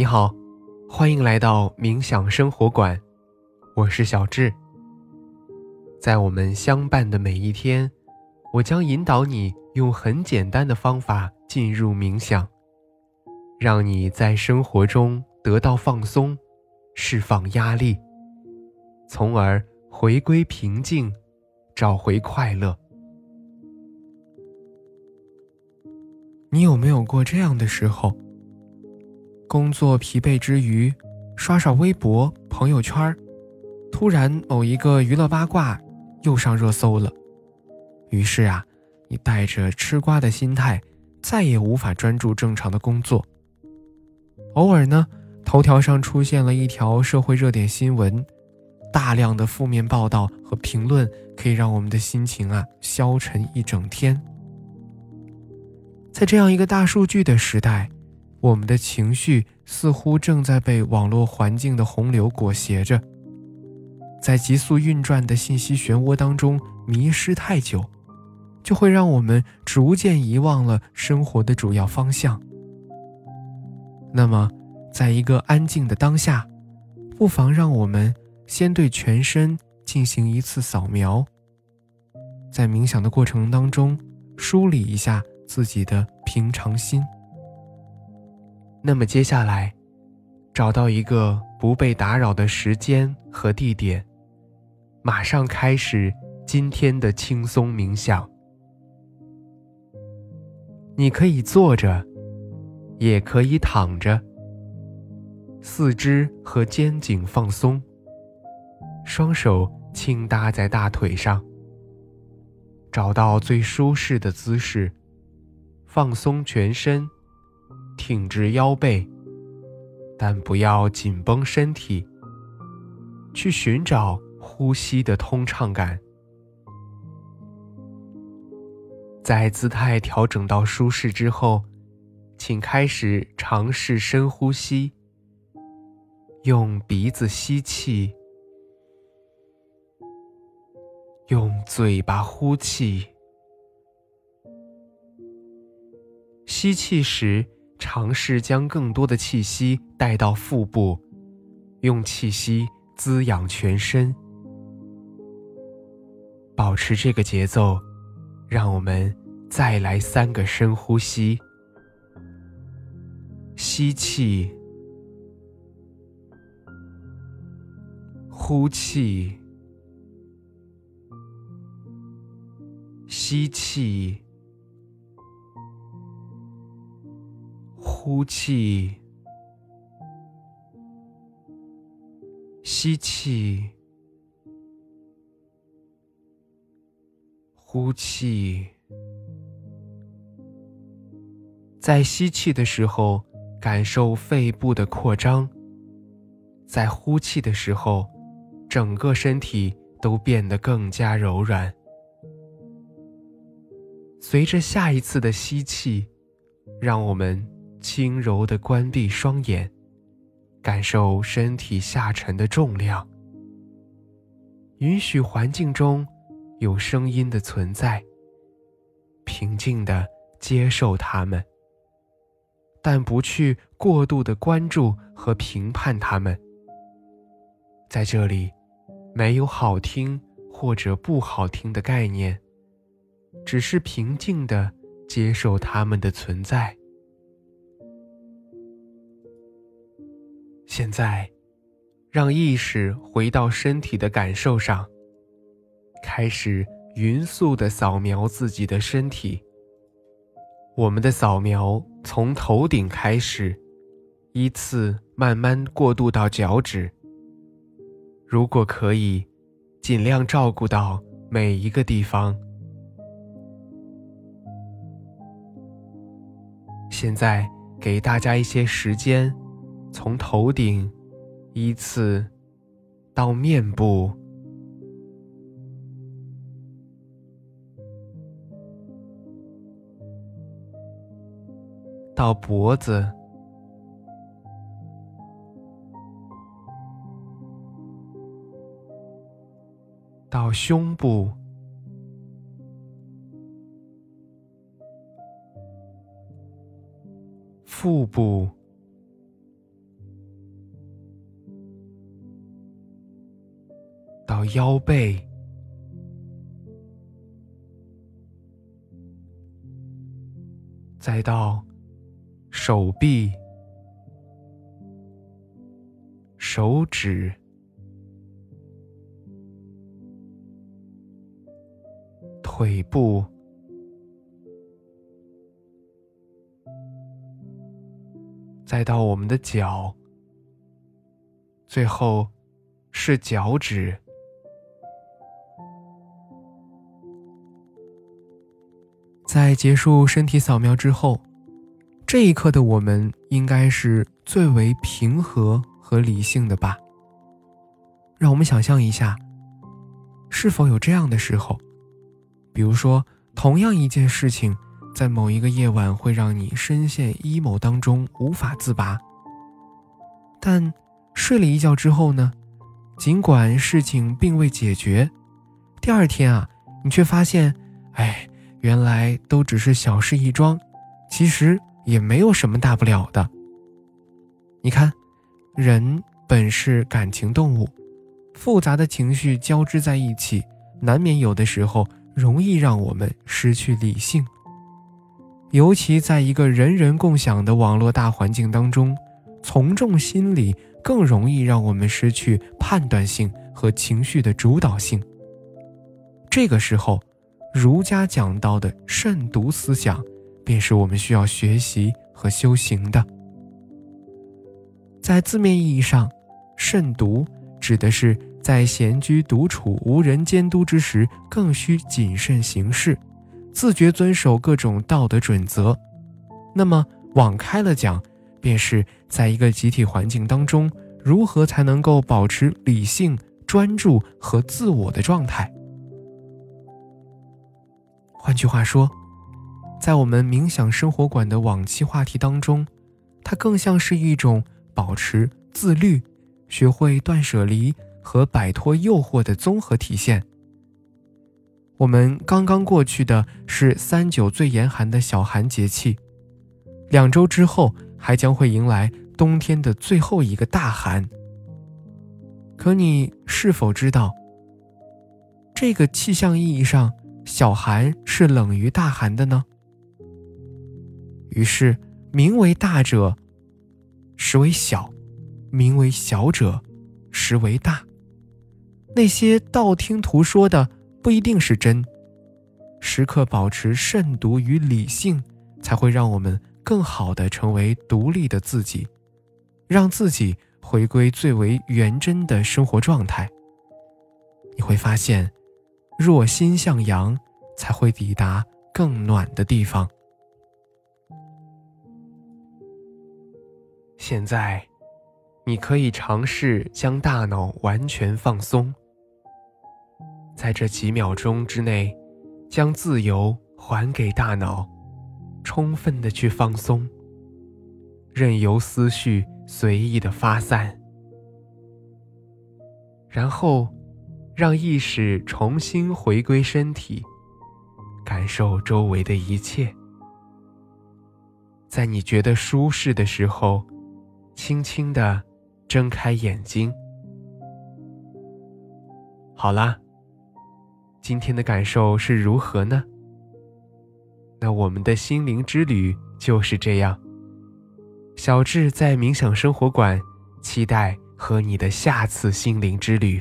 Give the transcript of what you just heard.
你好，欢迎来到冥想生活馆，我是小智。在我们相伴的每一天，我将引导你用很简单的方法进入冥想，让你在生活中得到放松，释放压力，从而回归平静，找回快乐。你有没有过这样的时候？工作疲惫之余，刷刷微博、朋友圈突然某一个娱乐八卦又上热搜了。于是啊，你带着吃瓜的心态，再也无法专注正常的工作。偶尔呢，头条上出现了一条社会热点新闻，大量的负面报道和评论，可以让我们的心情啊消沉一整天。在这样一个大数据的时代。我们的情绪似乎正在被网络环境的洪流裹挟着，在急速运转的信息漩涡当中迷失太久，就会让我们逐渐遗忘了生活的主要方向。那么，在一个安静的当下，不妨让我们先对全身进行一次扫描，在冥想的过程当中梳理一下自己的平常心。那么接下来，找到一个不被打扰的时间和地点，马上开始今天的轻松冥想。你可以坐着，也可以躺着，四肢和肩颈放松，双手轻搭在大腿上，找到最舒适的姿势，放松全身。挺直腰背，但不要紧绷身体。去寻找呼吸的通畅感。在姿态调整到舒适之后，请开始尝试深呼吸。用鼻子吸气，用嘴巴呼气。吸气时。尝试将更多的气息带到腹部，用气息滋养全身。保持这个节奏，让我们再来三个深呼吸：吸气，呼气，吸气。呼气，吸气，呼气。在吸气的时候，感受肺部的扩张；在呼气的时候，整个身体都变得更加柔软。随着下一次的吸气，让我们。轻柔的关闭双眼，感受身体下沉的重量。允许环境中有声音的存在，平静的接受它们，但不去过度的关注和评判它们。在这里，没有好听或者不好听的概念，只是平静的接受它们的存在。现在，让意识回到身体的感受上，开始匀速的扫描自己的身体。我们的扫描从头顶开始，依次慢慢过渡到脚趾。如果可以，尽量照顾到每一个地方。现在给大家一些时间。从头顶依次到面部，到脖子，到胸部，腹部。腰背，再到手臂、手指、腿部。再到我们的脚，最后是脚趾。在结束身体扫描之后，这一刻的我们应该是最为平和和理性的吧？让我们想象一下，是否有这样的时候？比如说，同样一件事情。在某一个夜晚，会让你深陷 emo 当中无法自拔。但睡了一觉之后呢？尽管事情并未解决，第二天啊，你却发现，哎，原来都只是小事一桩，其实也没有什么大不了的。你看，人本是感情动物，复杂的情绪交织在一起，难免有的时候容易让我们失去理性。尤其在一个人人共享的网络大环境当中，从众心理更容易让我们失去判断性和情绪的主导性。这个时候，儒家讲到的慎独思想，便是我们需要学习和修行的。在字面意义上，慎独指的是在闲居独处、无人监督之时，更需谨慎行事。自觉遵守各种道德准则，那么往开了讲，便是在一个集体环境当中，如何才能够保持理性、专注和自我的状态。换句话说，在我们冥想生活馆的往期话题当中，它更像是一种保持自律、学会断舍离和摆脱诱惑的综合体现。我们刚刚过去的是三九最严寒的小寒节气，两周之后还将会迎来冬天的最后一个大寒。可你是否知道，这个气象意义上，小寒是冷于大寒的呢？于是，名为大者，实为小；名为小者，实为大。那些道听途说的。不一定是真。时刻保持慎独与理性，才会让我们更好的成为独立的自己，让自己回归最为原真的生活状态。你会发现，若心向阳，才会抵达更暖的地方。现在，你可以尝试将大脑完全放松。在这几秒钟之内，将自由还给大脑，充分的去放松，任由思绪随意的发散，然后让意识重新回归身体，感受周围的一切。在你觉得舒适的时候，轻轻的睁开眼睛。好啦。今天的感受是如何呢？那我们的心灵之旅就是这样。小智在冥想生活馆，期待和你的下次心灵之旅。